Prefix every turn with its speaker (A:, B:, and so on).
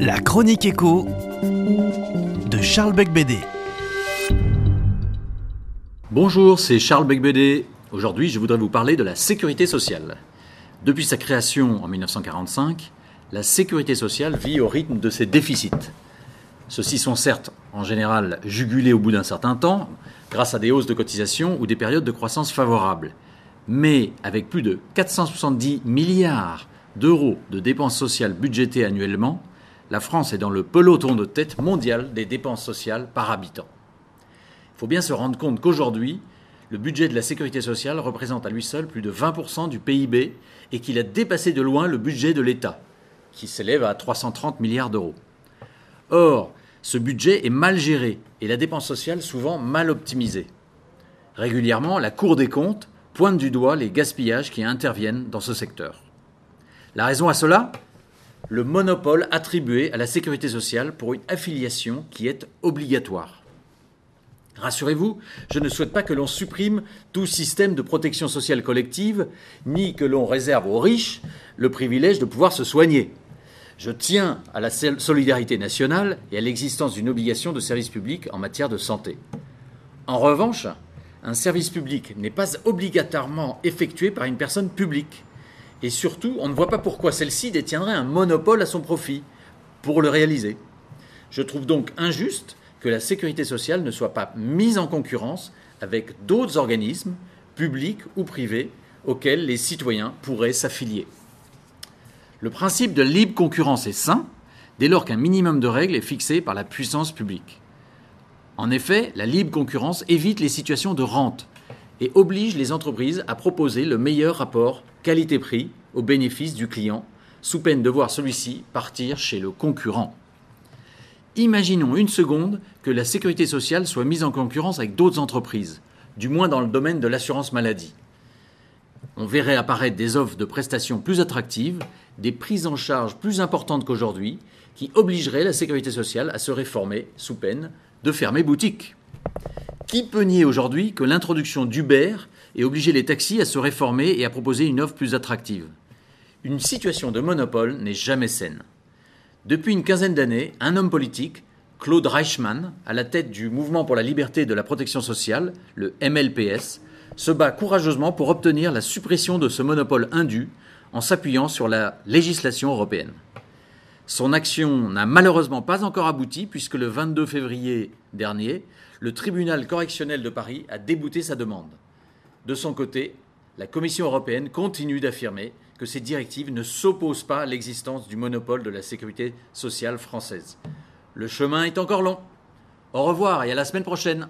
A: La chronique écho de Charles Becbédé.
B: Bonjour, c'est Charles Becbédé. Aujourd'hui, je voudrais vous parler de la sécurité sociale. Depuis sa création en 1945, la sécurité sociale vit au rythme de ses déficits. Ceux-ci sont certes en général jugulés au bout d'un certain temps, grâce à des hausses de cotisations ou des périodes de croissance favorables. Mais avec plus de 470 milliards d'euros de dépenses sociales budgétées annuellement, la France est dans le peloton de tête mondial des dépenses sociales par habitant. Il faut bien se rendre compte qu'aujourd'hui, le budget de la sécurité sociale représente à lui seul plus de 20% du PIB et qu'il a dépassé de loin le budget de l'État, qui s'élève à 330 milliards d'euros. Or, ce budget est mal géré et la dépense sociale souvent mal optimisée. Régulièrement, la Cour des comptes pointe du doigt les gaspillages qui interviennent dans ce secteur. La raison à cela Le monopole attribué à la sécurité sociale pour une affiliation qui est obligatoire. Rassurez-vous, je ne souhaite pas que l'on supprime tout système de protection sociale collective, ni que l'on réserve aux riches le privilège de pouvoir se soigner. Je tiens à la solidarité nationale et à l'existence d'une obligation de service public en matière de santé. En revanche, un service public n'est pas obligatoirement effectué par une personne publique. Et surtout, on ne voit pas pourquoi celle-ci détiendrait un monopole à son profit pour le réaliser. Je trouve donc injuste que la sécurité sociale ne soit pas mise en concurrence avec d'autres organismes, publics ou privés, auxquels les citoyens pourraient s'affilier. Le principe de libre concurrence est sain dès lors qu'un minimum de règles est fixé par la puissance publique. En effet, la libre concurrence évite les situations de rente et oblige les entreprises à proposer le meilleur rapport qualité-prix au bénéfice du client, sous peine de voir celui-ci partir chez le concurrent. Imaginons une seconde que la sécurité sociale soit mise en concurrence avec d'autres entreprises, du moins dans le domaine de l'assurance maladie. On verrait apparaître des offres de prestations plus attractives, des prises en charge plus importantes qu'aujourd'hui, qui obligeraient la sécurité sociale à se réformer sous peine de fermer boutique. Qui peut nier aujourd'hui que l'introduction d'Uber ait obligé les taxis à se réformer et à proposer une offre plus attractive? Une situation de monopole n'est jamais saine. Depuis une quinzaine d'années, un homme politique, Claude Reichmann, à la tête du Mouvement pour la liberté et de la protection sociale, le MLPS, se bat courageusement pour obtenir la suppression de ce monopole indu en s'appuyant sur la législation européenne. Son action n'a malheureusement pas encore abouti puisque le 22 février dernier, le tribunal correctionnel de Paris a débouté sa demande. De son côté, la Commission européenne continue d'affirmer que ces directives ne s'opposent pas à l'existence du monopole de la sécurité sociale française. Le chemin est encore long. Au revoir et à la semaine prochaine.